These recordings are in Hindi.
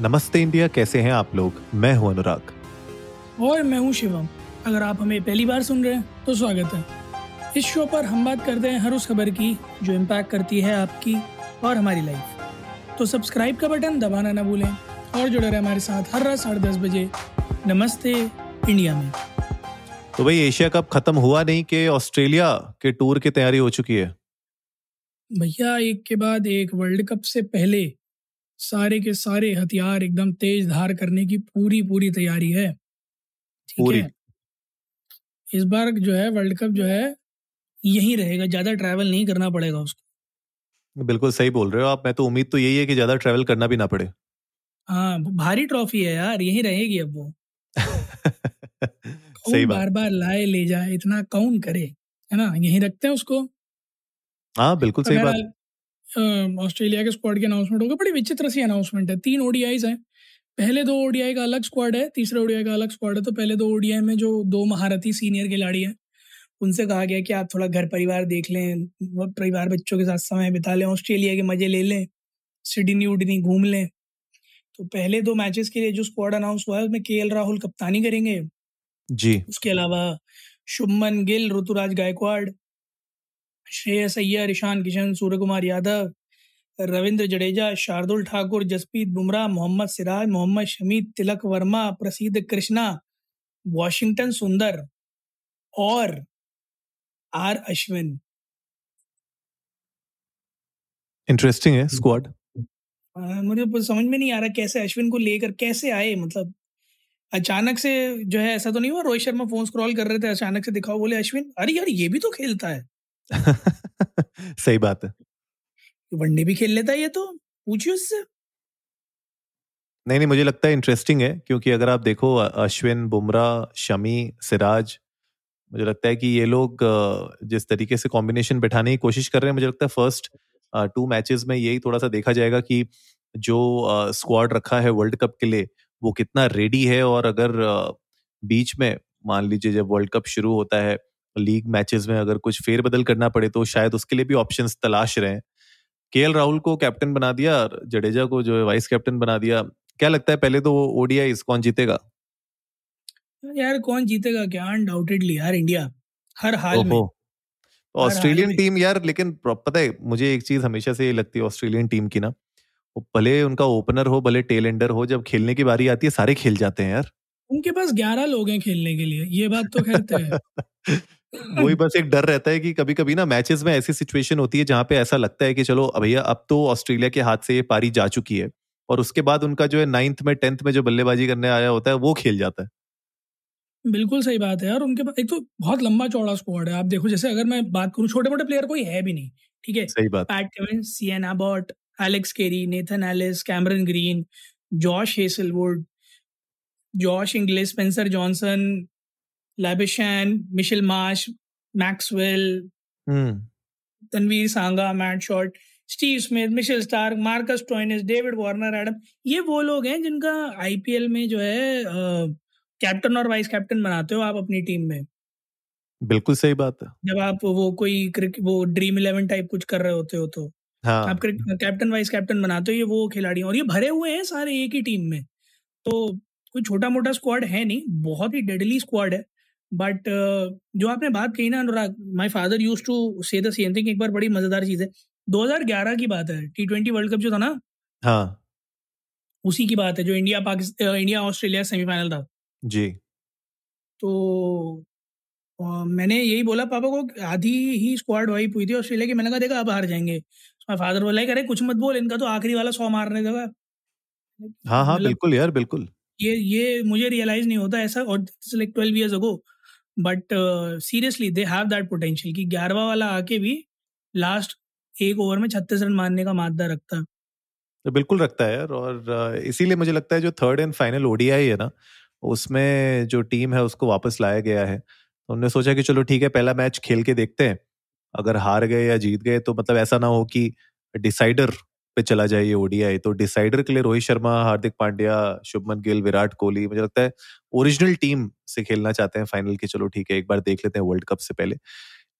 नमस्ते इंडिया कैसे हैं आप लोग? मैं हूँ अनुराग। और मैं हूँ शिवम। अगर आप हमें पहली बार सुन रहे हैं तो स्वागत है। इस शो पर हम बात करते हैं हर उस खबर की जो इम्पैक्ट करती है आपकी और हमारी लाइफ तो सब्सक्राइब का बटन दबाना ना भूलें और जुड़े रहे हमारे साथ हर रात साढ़े दस बजे नमस्ते इंडिया में। तो भाई एशिया कप खत्म हुआ नहीं कि ऑस्ट्रेलिया के टूर की तैयारी हो चुकी है? भैया एक के बाद एक वर्ल्ड कप से पहले सारे के सारे हथियार एकदम तेज धार करने की पूरी पूरी तैयारी है। ठीक पूरी। है? इस बार जो है वर्ल्ड कप जो है यहीं रहेगा ज़्यादा ट्रैवल नहीं करना पड़ेगा उसको। बिल्कुल सही बोल रहे हो आप। मैं तो उम्मीद तो यही है कि ज़्यादा ट्रैवल करना भी ना पड़े। हाँ भारी ट्रॉफी है यार यही रहेगी अब वो। सही बार बार लाए ले जाए इतना कौन करे? है ना? यहीं रखते हैं उसको। हाँ बिल्कुल सही बात। ऑस्ट्रेलिया के स्क्वाड की अनाउंसमेंट होगा। बड़ी विचित्र सी अनाउंसमेंट है। तीन ओडीआईज हैं। पहले दो ओडीआई का अलग स्क्वाड है तीसरे ओडीआई का अलग स्क्वाड है। तो पहले दो ओडीआई में जो दो महारथी सीनियर खिलाड़ी हैं उनसे कहा गया कि आप थोड़ा घर परिवार देख लें परिवार बच्चों के साथ समय बिता लें ऑस्ट्रेलिया के मज़े ले लें सिडनी उडनी घूम लें। तो पहले दो मैचेस के लिए जो स्क्वाड अनाउंस हुआ है उसमें के राहुल कप्तानी करेंगे। जी। उसके अलावा शुभमन गिल ऋतुराज गायकवाड़ श्रेयस अय्यर ईशान किशन सूर्य कुमार यादव रविंद्र जडेजा शार्दुल ठाकुर जसप्रीत बुमराह मोहम्मद सिराज मोहम्मद शमी तिलक वर्मा प्रसिद्ध कृष्णा वॉशिंगटन सुंदर और आर अश्विन। इंटरेस्टिंग है स्क्वाड मुझे समझ में नहीं आ रहा कैसे अश्विन को लेकर कैसे आए मतलब अचानक से जो है ऐसा तो नहीं हुआ रोहित शर्मा फ़ोन स्क्रॉल कर रहे थे अचानक से दिखाओ बोले अश्विन अरे यार ये भी तो खेलता है। सही बात है। वनडे भी खेल लेता है ये तो पूछिए उससे। नहीं नहीं मुझे लगता है इंटरेस्टिंग है क्योंकि अगर आप देखो अश्विन बुमराह शमी सिराज मुझे लगता है कि ये लोग जिस तरीके से कॉम्बिनेशन बैठाने की कोशिश कर रहे हैं मुझे लगता है फ़र्स्ट टू मैचेस में यही थोड़ा सा देखा जाएगा कि जो स्क्वाड रखा है वर्ल्ड कप के लिए वो कितना रेडी है और अगर बीच में मान लीजिए जब वर्ल्ड कप शुरू होता है लीग मैचेस में अगर कुछ फेरबदल करना पड़े तो शायद उसके लिए भी ऑप्शन तलाश रहे। हैं के राहुल को कैप्टन बना दिया और जडेजा को जो है वाइस कैप्टन बना दिया। क्या लगता है पहले तो ओडीआई कौन जीतेगा? यार कौन जीतेगा क्या? अनडाउटेडली यार इंडिया हर हाल में। ओहो तो ऑस्ट्रेलियन टीम यार लेकिन पता है मुझे एक चीज़ हमेशा से ये लगती है ऑस्ट्रेलियन टीम की ना वो भले उनका ओपनर हो भले टेल एंडर हो जब खेलने की बारी आती है सारे खेल जाते हैं यार। उनके पास ग्यारह लोग हैं खेलने के लिए ये बात तो खैर तय है। वही बस एक डर रहता है कि कभी कभी ना मैचेस में ऐसी सिचुएशन होती है जहाँ पे ऐसा लगता है कि चलो भैया अब तो ऑस्ट्रेलिया के हाथ से ये पारी जा चुकी है। और उसके बाद उनका जो है नाइन्थ में टेंथ में जो बल्लेबाजी करने आया होता है वो खेल जाता है। बिल्कुल सही बात है यार उनके पास एक तो बहुत लंबा चौड़ा स्क्वाड है। आप देखो जैसे अगर मैं बात करूँ छोटे मोटे प्लेयर कोई है भी नहीं ठीक है? सही बात। Pat Cummins Sean Abbott Alex Carey Nathan Ellis Cameron Green Josh Hazlewood Josh Inglis Spencer Johnson Labuschagne Mitchell Marsh Maxwell Tanveer Sangha Matt Short Steve Smith Mitchell Starc Marcus Stoinis David Warner Adam ये वो लोग हैं जिनका आईपीएल में जो है कैप्टन और वाइस कैप्टन बनाते हो आप अपनी टीम में। बिल्कुल सही बात है। जब आप वो कोई वो ड्रीम इलेवन टाइप कुछ कर रहे होते हो तो। हाँ। आप कैप्टन वाइस कैप्टन बनाते हो ये वो खिलाड़ी और ये भरे हुए हैं सारे एक ही टीम में। तो कोई छोटा मोटा स्क्वाड है नहीं बहुत ही डेडली स्क्वाड है। बट जो आपने बात कही ना Anurag my father use to say the same thing एक बार बड़ी मज़ेदार चीज़ है। 2011 की बात है टी ट्वेंटी वर्ल्ड कप जो था ना? हाँ। उसी की बात है जो India Pakistan India Australia semifinal था। जी। तो अ, मैंने यही बोला पापा को आधी ही स्क्वाड वाइप हुई थी ऑस्ट्रेलिया की मैंने कहा देखा अब हार जाएँगे। माय फादर बोला अरे कुछ मत बोल इनका तो आखिरी वाला सौ मारने देगा हाँ हाँ मतलब बिल्कुल यार बिल्कुल। ये ये मुझे रियलाइज़ नहीं होता ऐसा और like twelve years ago but seriously they have that potential कि ग्यारहवा वाला आके भी लास्ट एक ओवर में छत्तीस रन मारने का मादा रखता। है तो बिल्कुल रखता है यार और इसीलिए मुझे लगता है जो थर्ड एंड फाइनल ओडीआई है ना, उसमें जो टीम है उसको वापस लाया गया है। तो उन्होंने सोचा कि चलो ठीक है, पहला मैच खेल के देखते हैं। अगर हार गए या जीत गए तो मतलब ऐसा ना हो कि डिसाइडर पे चला जाए ये ओडीआई तो डिसाइडर के लिए रोहित शर्मा, हार्दिक पांड्या, शुभमन गिल, विराट कोहली, मुझे लगता है ओरिजिनल टीम से खेलना चाहते हैं फाइनल की, चलो ठीक है, एक बार देख लेते हैं वर्ल्ड कप से पहले।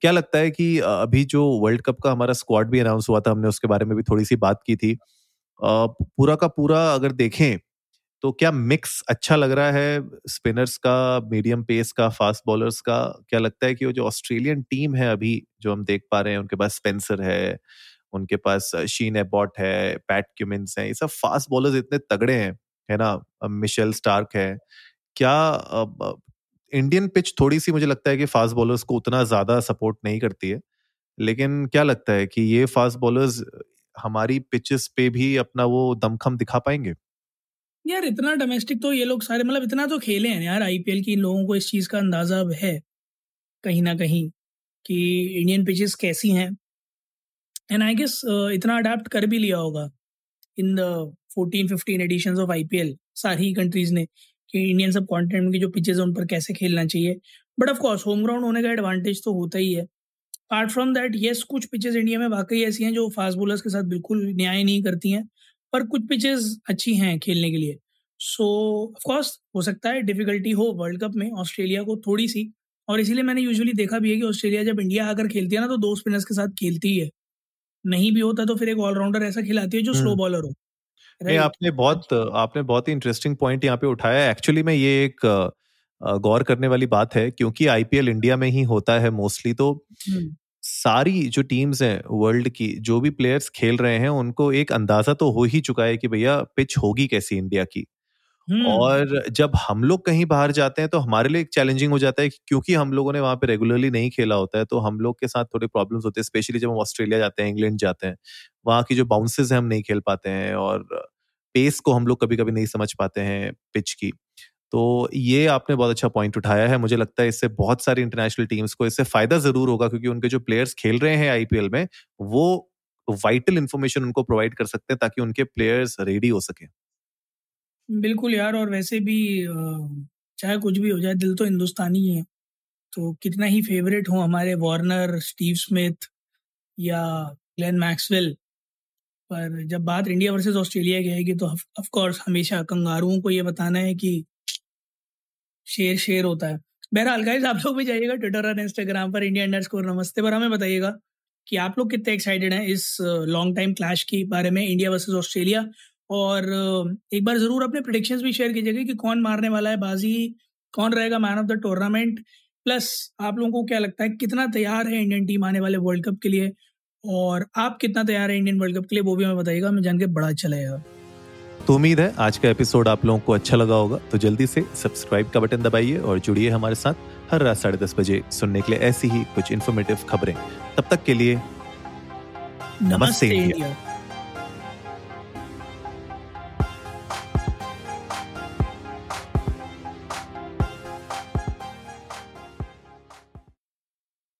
क्या लगता है कि अभी जो वर्ल्ड कप का हमारा स्क्वाड भी अनाउंस हुआ था, हमने उसके बारे में भी थोड़ी सी बात की थी। पूरा का पूरा अगर देखें तो क्या मिक्स अच्छा लग रहा है स्पिनर्स का मीडियम पेस का फास्ट बॉलर्स का? क्या लगता है कि वो जो ऑस्ट्रेलियन टीम है अभी, जो हम देख पा रहे हैं, उनके पास स्पेंसर है उनके पास शीन एबॉट है, पैट क्यूमिन्स है, ये सब फास्ट बॉलर्स इतने तगड़े हैं, है ना? मिशेल स्टार्क है। क्या इंडियन पिच थोड़ी सी मुझे लगता है कि फास्ट बॉलर्स को उतना ज़्यादा सपोर्ट नहीं करती है, लेकिन क्या लगता है कि ये फास्ट बॉलर्स हमारी पिचेस पे भी अपना वो दमखम दिखा पाएँगे? यार, इतना डोमेस्टिक तो ये लोग सारे मतलब इतना तो खेले हैं यार आईपीएल की, इन लोगों को इस चीज़ का अंदाज़ा है, कहीं ना कहीं, कि इंडियन पिचेस कैसी हैं। एंड आई गेस इतना अडाप्ट कर भी लिया होगा। In the fourteen fifteen edition of I P L सारी कंट्रीज़ ने कि इंडियन सब कॉन्टिनेंट की जो पिचेज उन पर कैसे खेलना चाहिए। बट ऑफकोर्स होम ग्राउंड होने का एडवांटेज तो होता ही है। अपार्ट फ्रॉम दैट येस कुछ पिचेज इंडिया में वाकई ऐसी हैं जो फास्ट बॉलर्स के साथ बिल्कुल न्याय नहीं करती हैं, पर कुछ पिचेस अच्छी हैं खेलने के लिए। सो ऑफकोर्स हो सकता है डिफिकल्टी हो वर्ल्ड कप में ऑस्ट्रेलिया को थोड़ी सी, और इसीलिए मैंने यूजुअली देखा भी है कि ऑस्ट्रेलिया जब इंडिया आकर खेलती है ना तो दो स्पिनर्स के साथ खेलती है। नहीं भी होता तो फिर एक ऑलराउंडर ऐसा खिलाती है जो स्लो बॉलर हो नहीं आपने बहुत आपने बहुत ही इंटरेस्टिंग पॉइंट यहाँ पे उठाया एक्चुअली में ये एक गौर करने वाली बात है क्योंकि आईपीएल इंडिया में ही होता है मोस्टली तो हम्म। सारी जो टीम्स हैं वर्ल्ड की जो भी प्लेयर्स खेल रहे हैं उनको एक अंदाज़ा तो हो ही चुका है कि भैया पिच होगी कैसी इंडिया की हम्म। और जब हम लोग कहीं बाहर जाते हैं तो हमारे लिए चैलेंजिंग हो जाता है क्योंकि हम लोगों ने वहाँ पे रेगुलरली नहीं खेला होता है तो हम लोग के साथ थोड़े प्रॉब्लम्स होते हैं स्पेशली जब हम ऑस्ट्रेलिया जाते हैं इंग्लैंड जाते हैं, वहाँ की जो बाउंसेज हैं हम नहीं खेल पाते हैं और पेस को हम लोग कभी कभी नहीं समझ पाते हैं पिच की। तो ये आपने बहुत अच्छा पॉइंट उठाया है, मुझे लगता है इससे बहुत सारी इंटरनेशनल टीम्स को इससे फ़ायदा ज़रूर होगा क्योंकि उनके जो प्लेयर्स खेल रहे हैं आईपीएल में, वो वाइटल इंफॉर्मेशन उनको प्रोवाइड कर सकते हैं ताकि उनके प्लेयर्स रेडी हो सके। बिल्कुल यार, और वैसे भी चाहे कुछ भी हो जाए, दिल तो हिंदुस्तानी ही है। तो कितना ही फेवरेट हो हमारे वार्नर, स्टीव स्मिथ या ग्लेन मैक्सवेल, पर जब बात इंडिया वर्सेस ऑस्ट्रेलिया की आएगी तो ऑफ़ कोर्स हमेशा कंगारुओं को ये बताना है कि शेर शेयर होता है। बहरहाल गाइज़ आप लोग भी जाइएगा ट्विटर और इंस्टाग्राम पर इंडिया इंडर स्कोर नमस्ते पर हमें बताइएगा कि आप लोग कितने एक्साइटेड हैं इस लॉन्ग टाइम क्लैश के बारे में इंडिया वर्सेस ऑस्ट्रेलिया और एक बार ज़रूर अपने प्रिडिक्शंस भी शेयर कीजिएगा कि कौन मारने वाला है बाजी कौन रहेगा man of the tournament plus आप लोगों को क्या लगता है कितना तैयार है इंडियन टीम आने वाले वर्ल्ड कप के लिए और आप कितना तैयार है इंडियन वर्ल्ड कप के लिए वो भी हमें बताइएगा हमें जान के बड़ा अच्छा लगेगा। तो उम्मीद है आज का एपिसोड आप लोगों को अच्छा लगा होगा तो जल्दी से सब्सक्राइब का बटन दबाइए और जुड़िए हमारे साथ हर रात साढ़े दस बजे सुनने के लिए ऐसी ही कुछ इन्फॉर्मेटिव खबरें। तब तक के लिए नमस्ते, नमस्ते इंडिया।